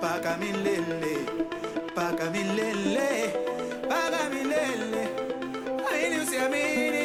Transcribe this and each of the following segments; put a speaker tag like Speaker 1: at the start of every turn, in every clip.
Speaker 1: paga pagami lele, pagami lele, pagami lele, ain't you see I mean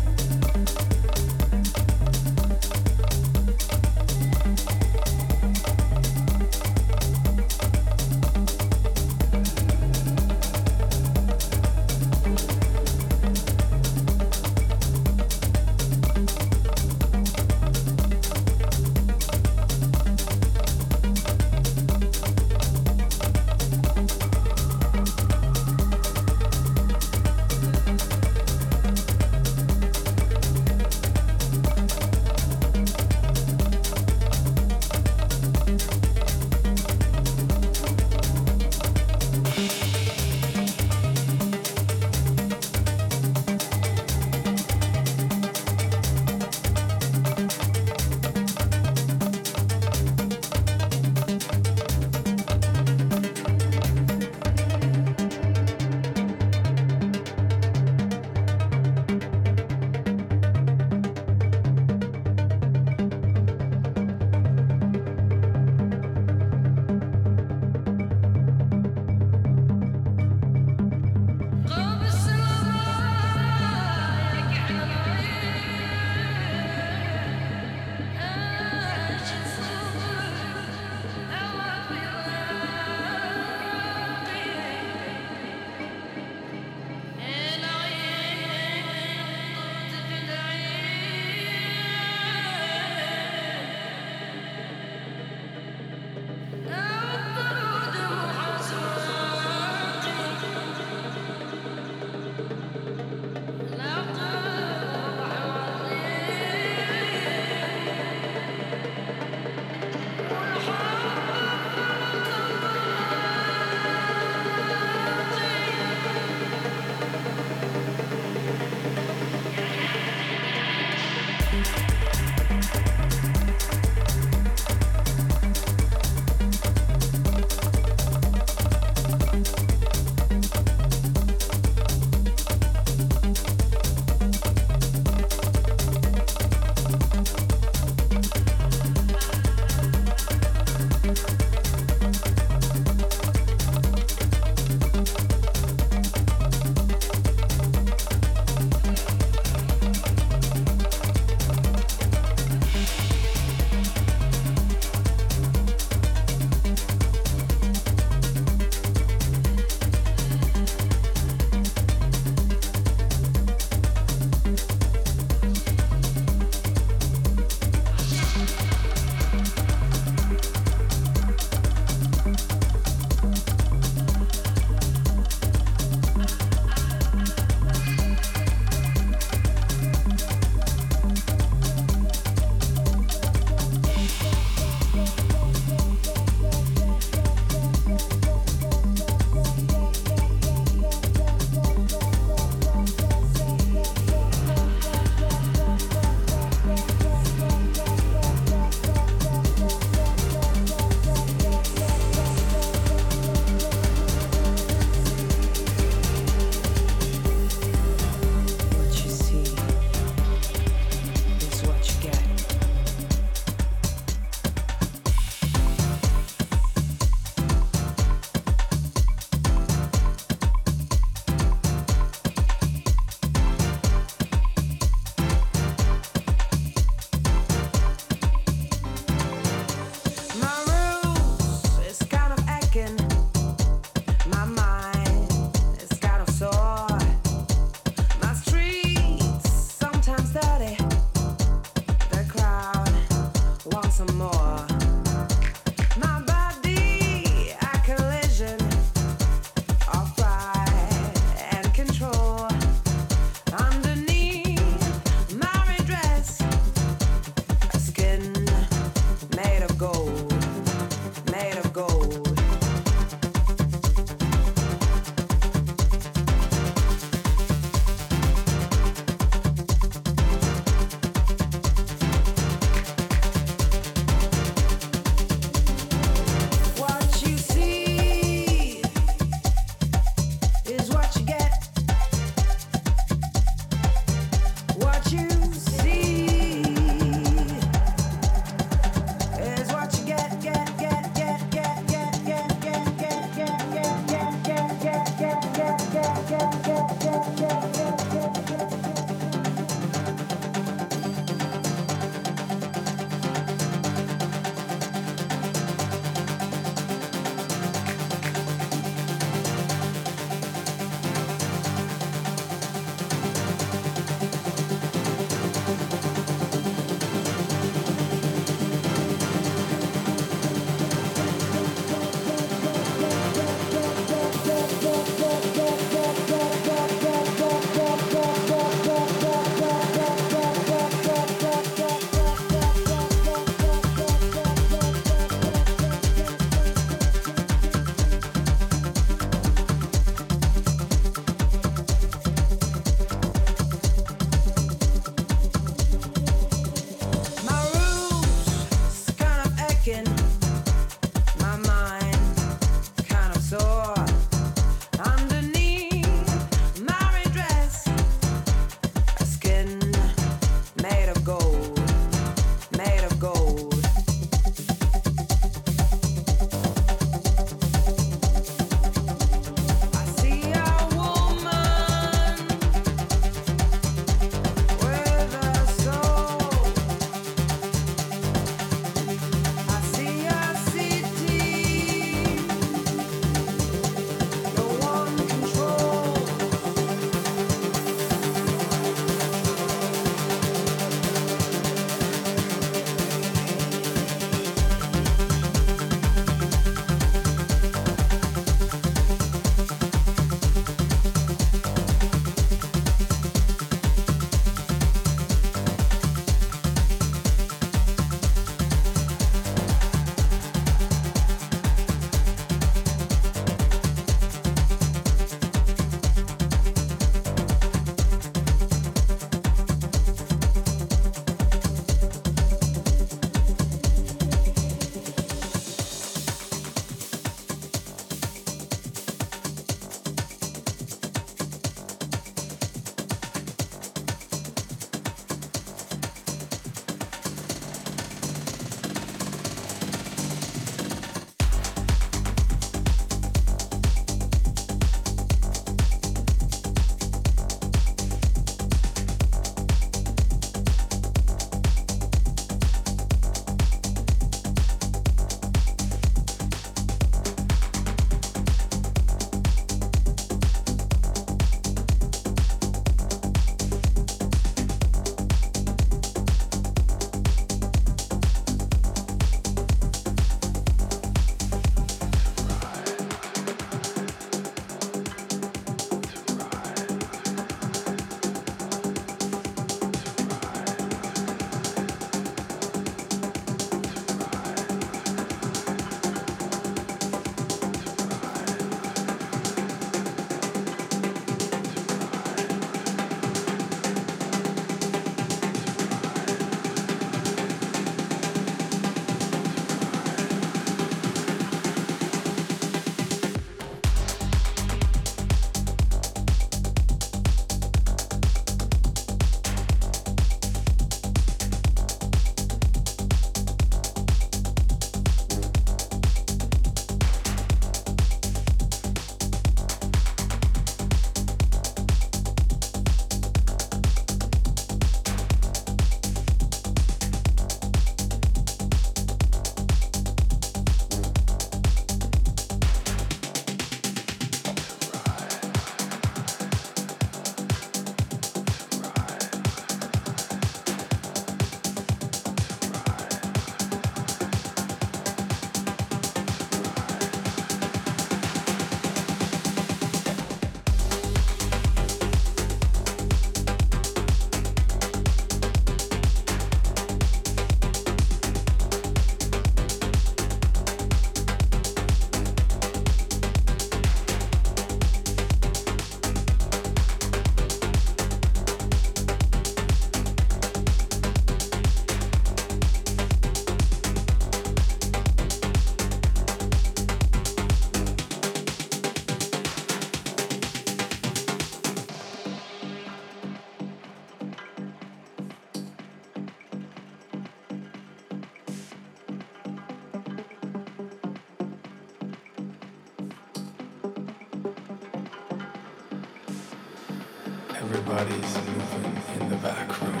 Speaker 2: Everybody's moving in the back room,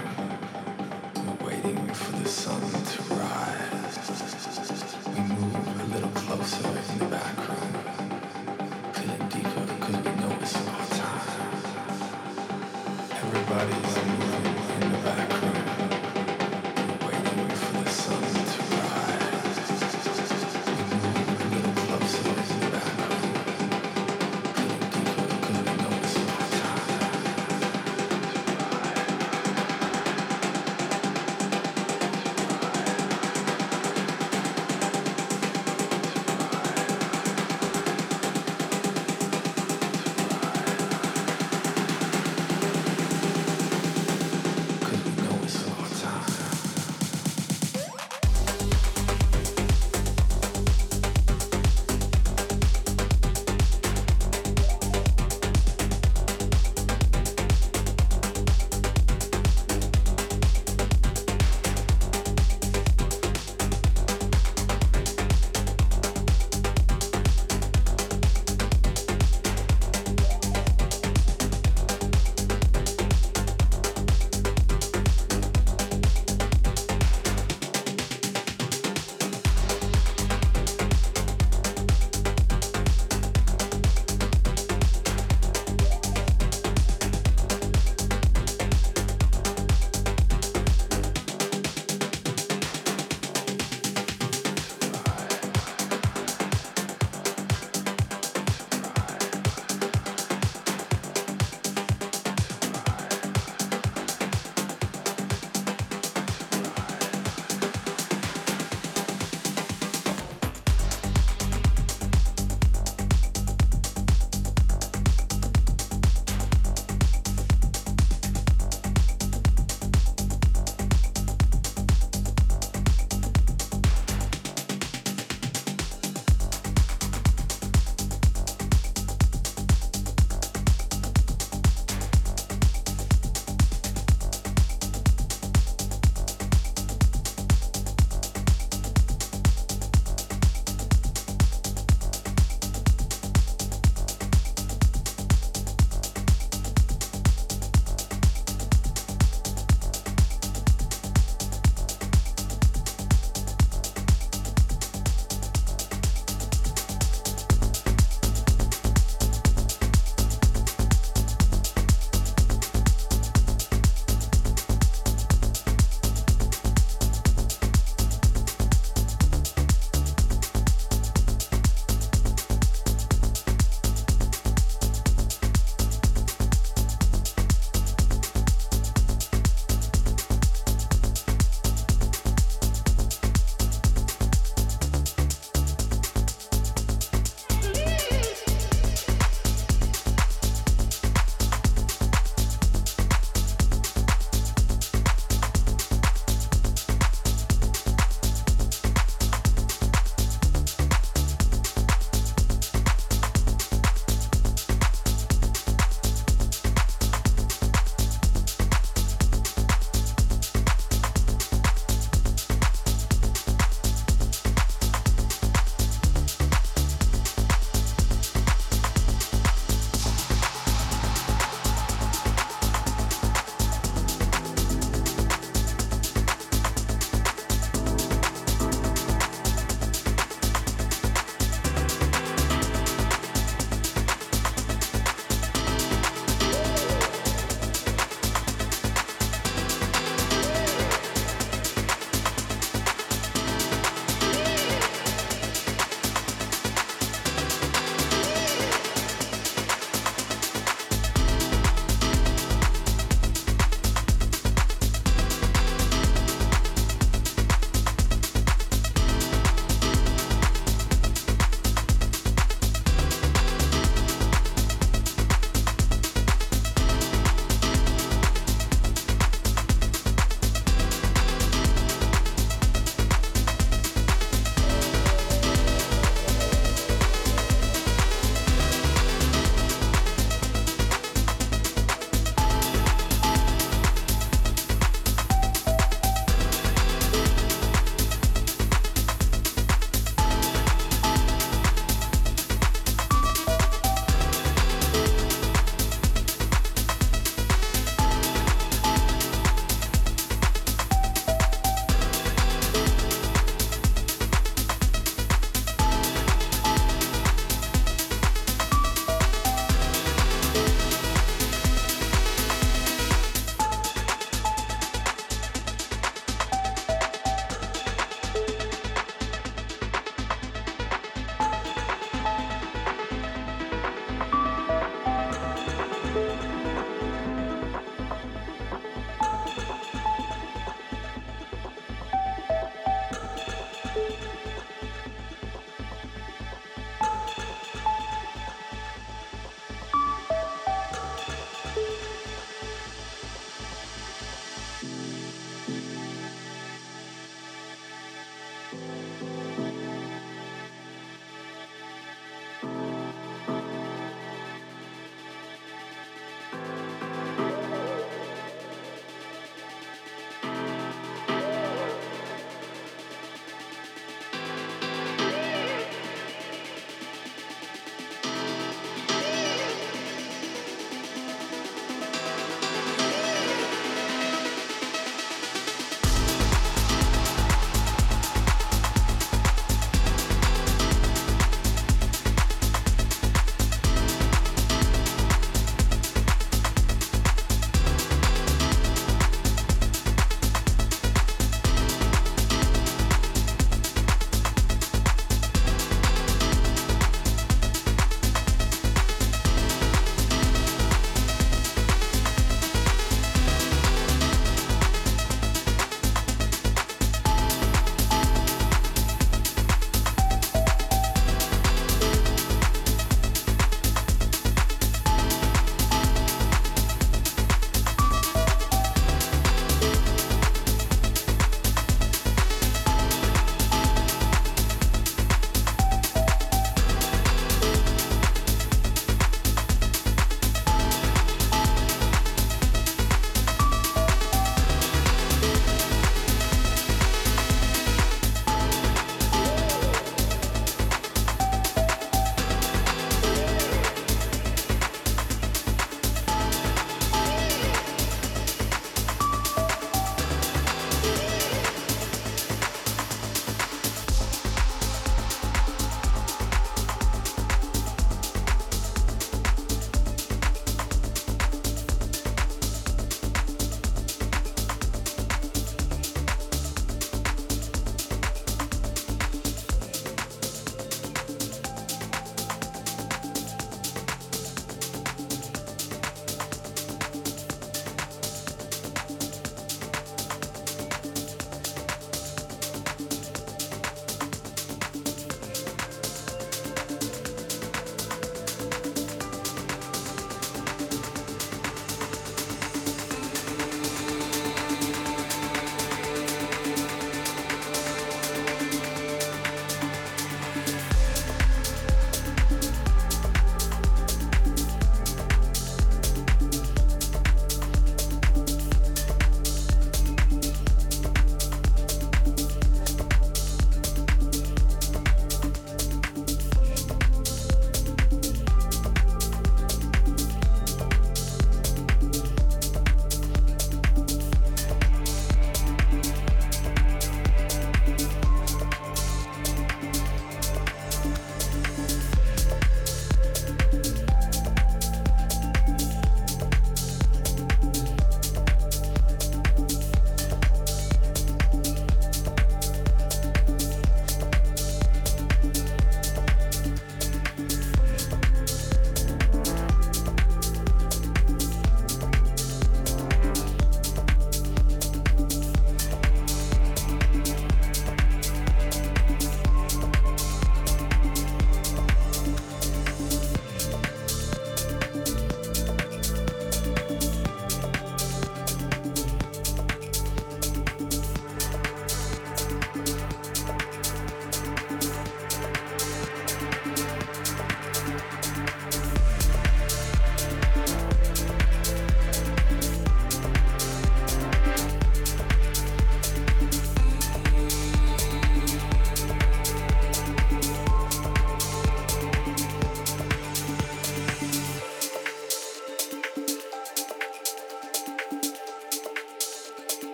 Speaker 2: waiting for the sun to rise. We move a little closer in the back room, feeling deeper because we know it's our time. Everybody's moving.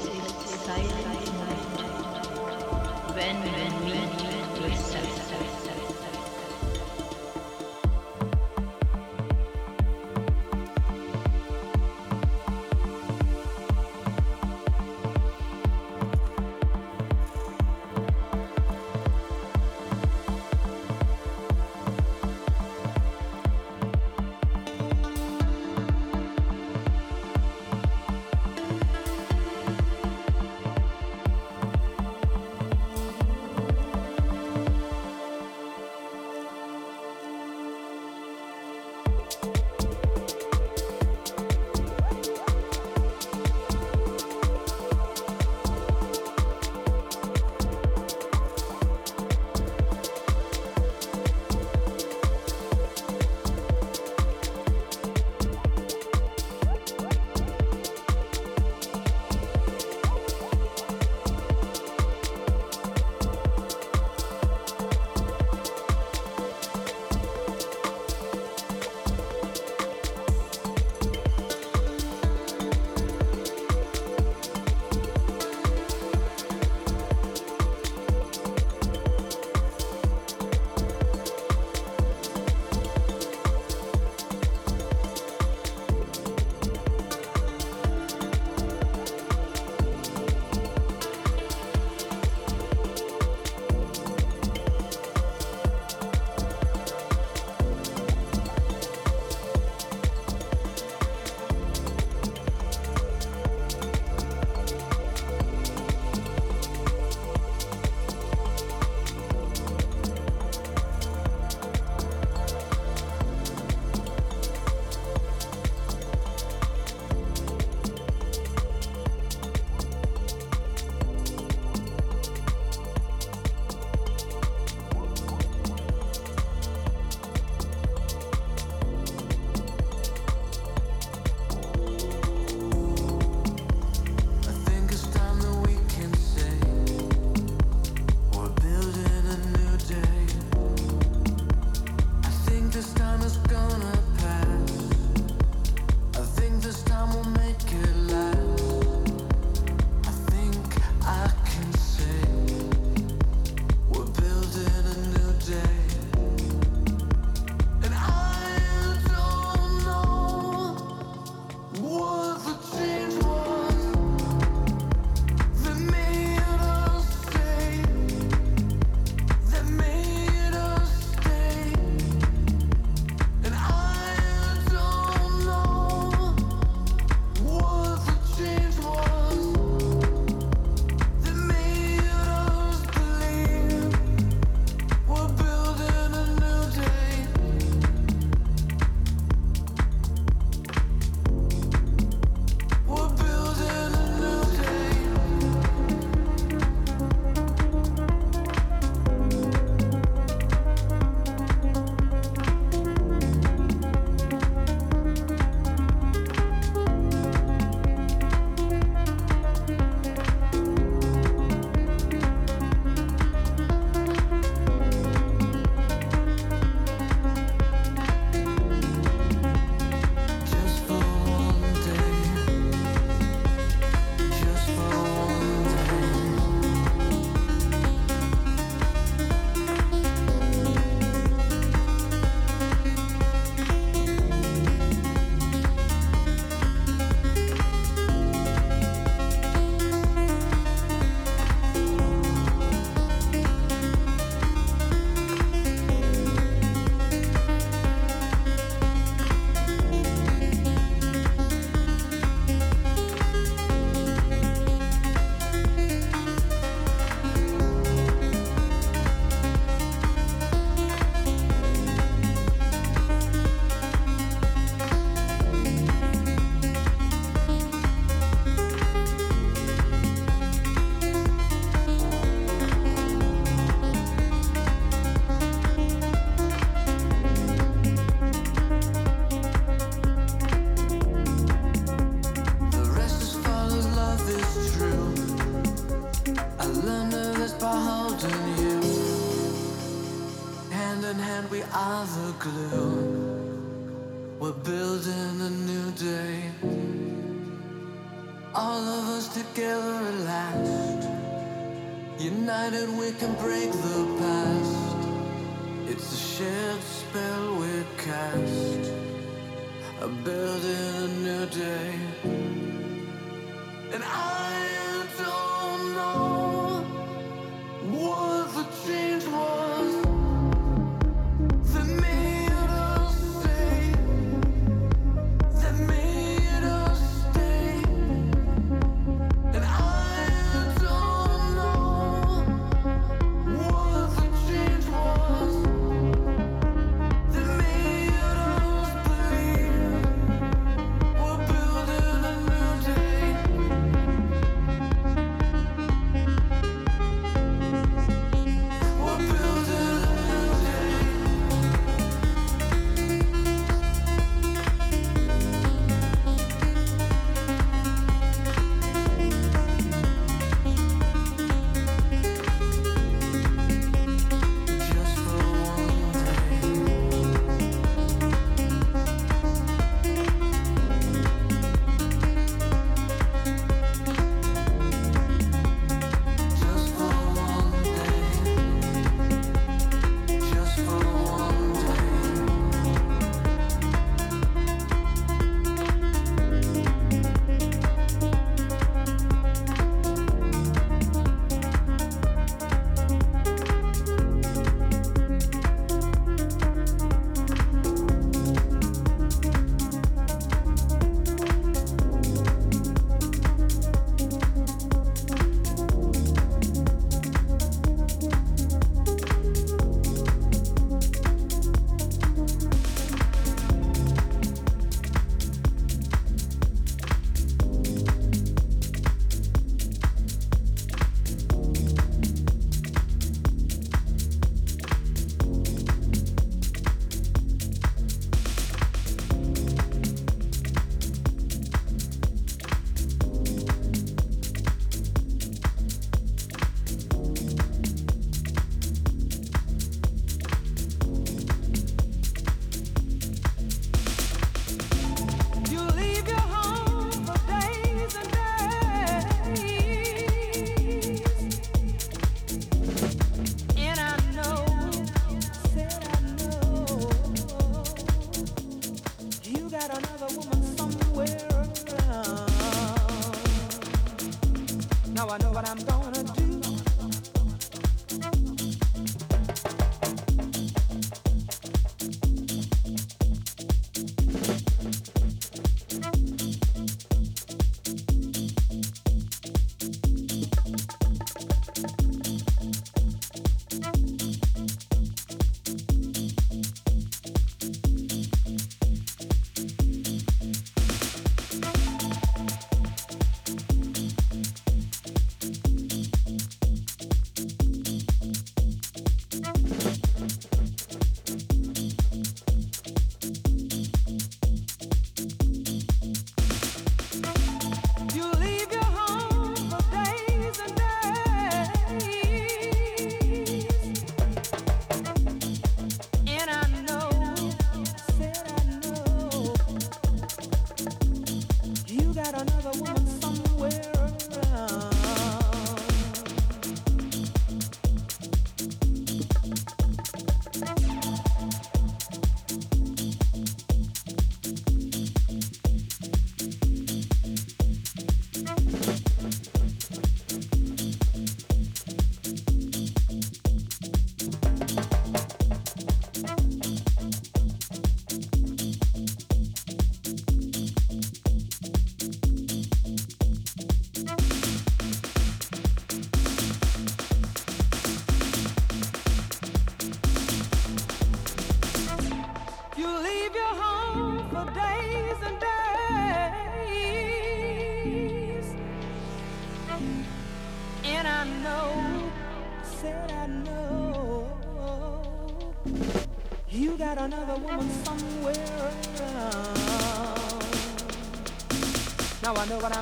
Speaker 3: is silent night when we meet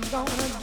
Speaker 3: I'm gonna